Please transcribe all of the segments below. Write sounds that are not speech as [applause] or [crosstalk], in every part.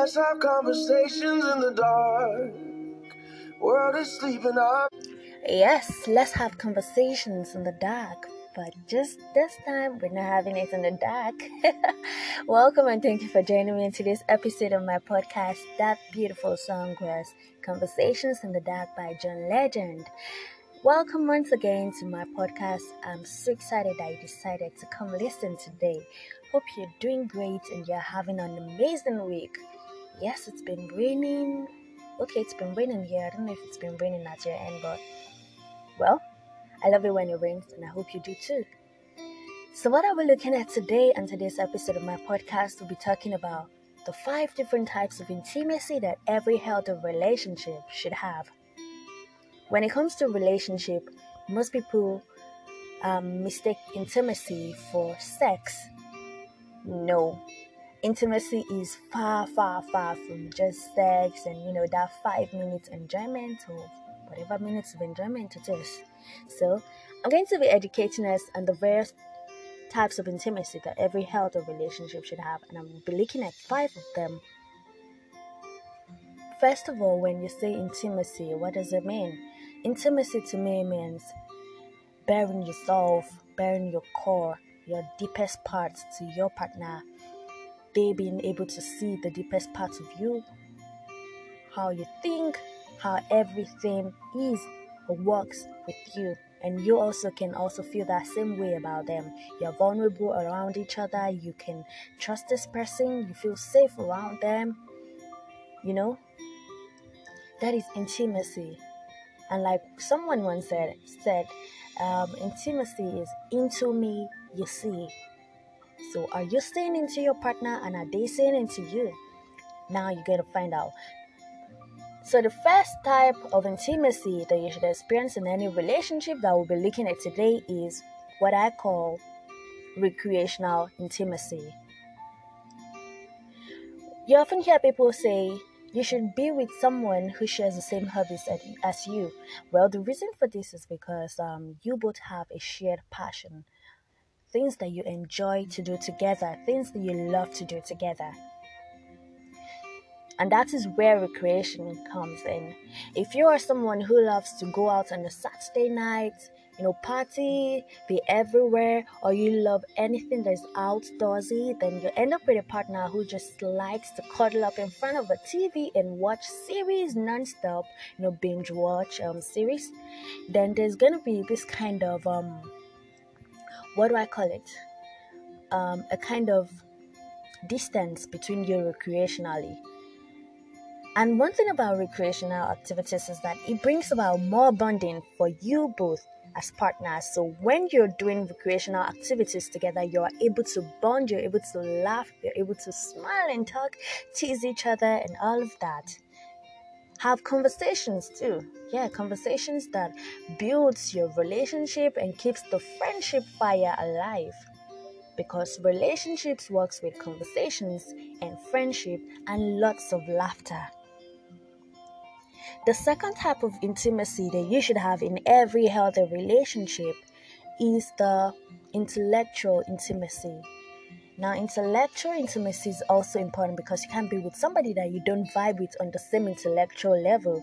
let's have conversations in the dark. World is sleeping up. Yes, let's have conversations in the dark. But just this time, we're not having it in the dark. [laughs] Welcome and thank you for joining me in today's episode of my podcast. That beautiful song was Conversations in the Dark by John Legend. Welcome once again to my podcast. I'm so excited that you decided to come listen today. Hope you're doing great and you're having an amazing week. Yes, it's been raining. Okay, it's been raining here. I don't know if it's been raining at your end, but well, I love it when it rains and I hope you do too. So, what are we looking at today and today's episode of my podcast? We'll be talking about the five different types of intimacy that every healthy relationship should have. When it comes to relationship, most people um, mistake intimacy for sex. No, intimacy is far, far, far from just sex and you know that five minutes enjoyment or whatever minutes of enjoyment it is. So, I'm going to be educating us on the various types of intimacy that every healthy relationship should have, and I'm be looking at five of them. First of all, when you say intimacy, what does it mean? Intimacy to me means bearing yourself, bearing your core, your deepest parts to your partner. They being able to see the deepest parts of you, how you think, how everything is or works with you. And you also can also feel that same way about them. You're vulnerable around each other. You can trust this person. You feel safe around them. You know, that is intimacy. And like someone once said, said, um, intimacy is into me, you see. So are you staying into your partner and are they staying into you? Now you gotta find out. So the first type of intimacy that you should experience in any relationship that we'll be looking at today is what I call recreational intimacy. You often hear people say, you should be with someone who shares the same hobbies as you. Well, the reason for this is because um, you both have a shared passion, things that you enjoy to do together, things that you love to do together. And that is where recreation comes in. If you are someone who loves to go out on a Saturday night, you know, party, be everywhere, or you love anything that's outdoorsy, then you end up with a partner who just likes to cuddle up in front of a TV and watch series nonstop, you know, binge watch um, series. Then there's gonna be this kind of um, what do I call it? Um, a kind of distance between you recreationally. And one thing about recreational activities is that it brings about more bonding for you both as partners. So when you're doing recreational activities together, you're able to bond, you're able to laugh, you're able to smile and talk, tease each other, and all of that. Have conversations too. Yeah, conversations that builds your relationship and keeps the friendship fire alive. Because relationships works with conversations and friendship and lots of laughter. The second type of intimacy that you should have in every healthy relationship is the intellectual intimacy. Now, intellectual intimacy is also important because you can't be with somebody that you don't vibe with on the same intellectual level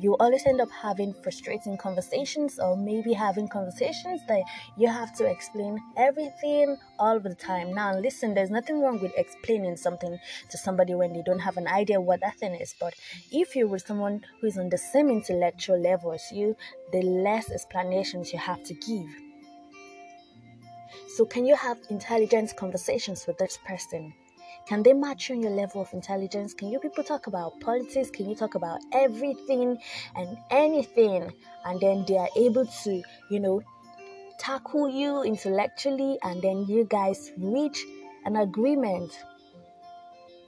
you always end up having frustrating conversations or maybe having conversations that you have to explain everything all the time. Now, listen, there's nothing wrong with explaining something to somebody when they don't have an idea what that thing is. But if you're with someone who is on the same intellectual level as you, the less explanations you have to give. So, can you have intelligent conversations with this person? Can they match on your level of intelligence? Can you people talk about politics? Can you talk about everything and anything? And then they are able to, you know, tackle you intellectually, and then you guys reach an agreement.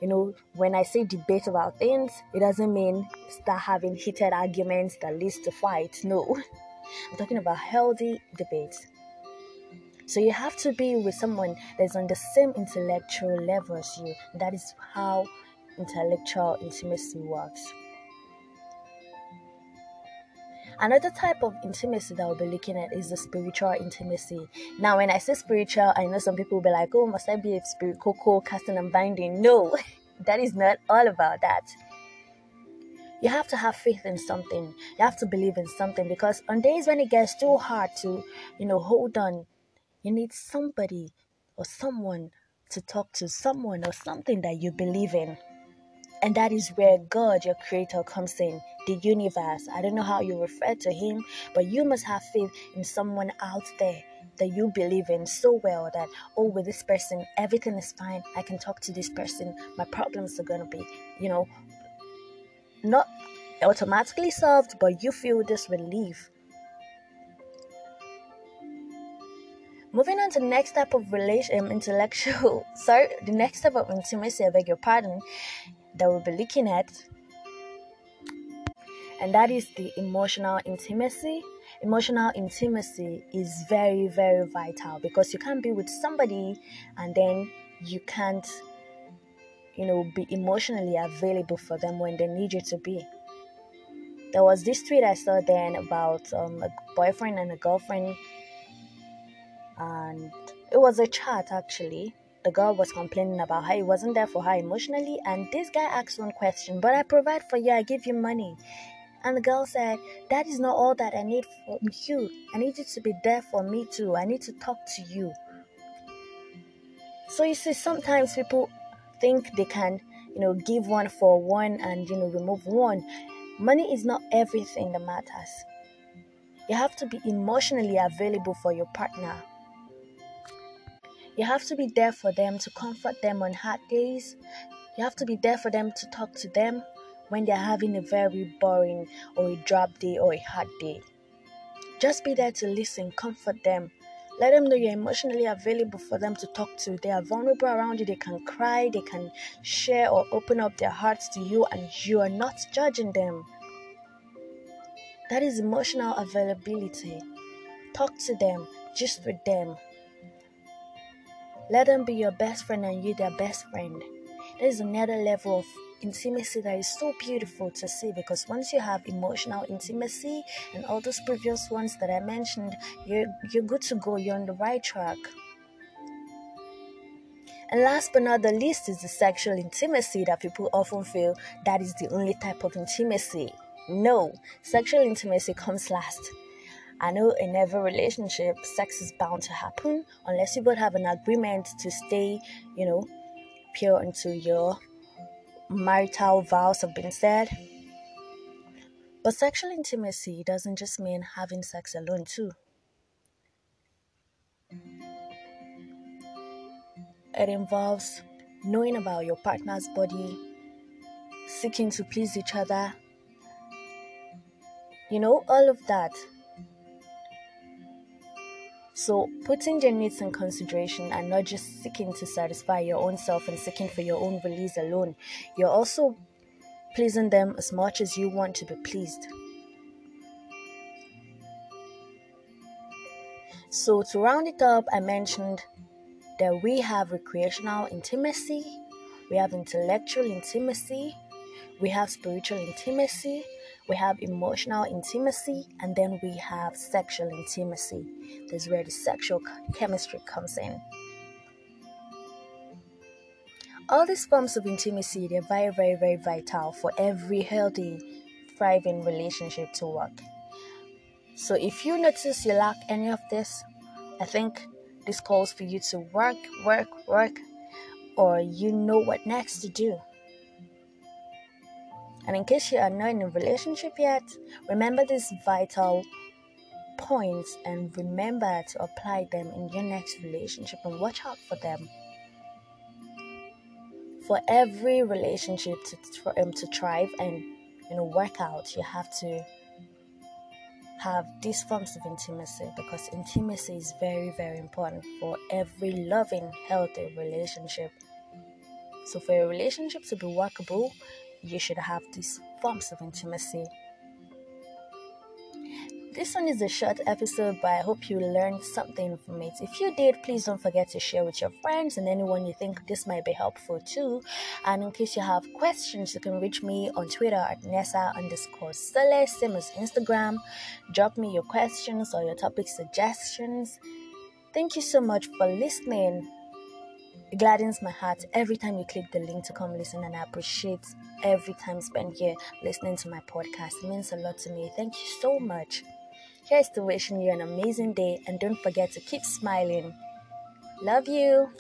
You know, when I say debate about things, it doesn't mean start having heated arguments that leads to fights. No, [laughs] I'm talking about healthy debates. So you have to be with someone that's on the same intellectual level as you. That is how intellectual intimacy works. Another type of intimacy that we'll be looking at is the spiritual intimacy. Now, when I say spiritual, I know some people will be like, oh, must I be a spirit coco, casting and binding? No. [laughs] that is not all about that. You have to have faith in something. You have to believe in something because on days when it gets too hard to, you know, hold on, you need somebody or someone to talk to, someone or something that you believe in. And that is where God, your creator, comes in, the universe. I don't know how you refer to him, but you must have faith in someone out there that you believe in so well that, oh, with this person, everything is fine. I can talk to this person. My problems are going to be, you know, not automatically solved, but you feel this relief. Moving on to the next type of relation, um, intellectual, [laughs] sorry, the next type of intimacy, I beg your pardon, that we'll be looking at, and that is the emotional intimacy. Emotional intimacy is very, very vital because you can't be with somebody and then you can't, you know, be emotionally available for them when they need you to be. There was this tweet I saw then about um, a boyfriend and a girlfriend, and it was a chat actually the girl was complaining about how he wasn't there for her emotionally, and this guy asked one question, But I provide for you, I give you money. And the girl said, That is not all that I need from you. I need you to be there for me too. I need to talk to you. So you see, sometimes people think they can, you know, give one for one and, you know, remove one. Money is not everything that matters. You have to be emotionally available for your partner. You have to be there for them to comfort them on hard days. You have to be there for them to talk to them when they're having a very boring or a drab day or a hard day. Just be there to listen, comfort them. Let them know you're emotionally available for them to talk to. They are vulnerable around you. They can cry, they can share or open up their hearts to you, and you are not judging them. That is emotional availability. Talk to them, just with them. Let them be your best friend and you their best friend. There is another level of intimacy that is so beautiful to see because once you have emotional intimacy and all those previous ones that I mentioned, you're you're good to go, you're on the right track. And last but not the least is the sexual intimacy that people often feel that is the only type of intimacy. No, sexual intimacy comes last. I know in every relationship, sex is bound to happen unless you both have an agreement to stay, you know, pure until your marital vows have been said. But sexual intimacy doesn't just mean having sex alone, too. It involves knowing about your partner's body, seeking to please each other. You know, all of that so, putting their needs in consideration and not just seeking to satisfy your own self and seeking for your own release alone, you're also pleasing them as much as you want to be pleased. So, to round it up, I mentioned that we have recreational intimacy, we have intellectual intimacy, we have spiritual intimacy, we have emotional intimacy, and then we have sexual intimacy. This is where the sexual chemistry comes in. All these forms of intimacy, they're very, very, very vital for every healthy, thriving relationship to work. So if you notice you lack any of this, I think this calls for you to work, work, work, or you know what next to do. And in case you are not in a relationship yet, remember these vital points and remember to apply them in your next relationship and watch out for them. For every relationship to, um, to thrive and you know work out, you have to have these forms of intimacy because intimacy is very very important for every loving healthy relationship so for a relationship to be workable you should have these forms of intimacy. This one is a short episode, but I hope you learned something from it. If you did, please don't forget to share with your friends and anyone you think this might be helpful too. And in case you have questions, you can reach me on Twitter at Nessa underscore Sele, same as Instagram. Drop me your questions or your topic suggestions. Thank you so much for listening. It gladdens my heart every time you click the link to come listen, and I appreciate every time spent here listening to my podcast. It means a lot to me. Thank you so much. Here's to wishing you an amazing day, and don't forget to keep smiling. Love you.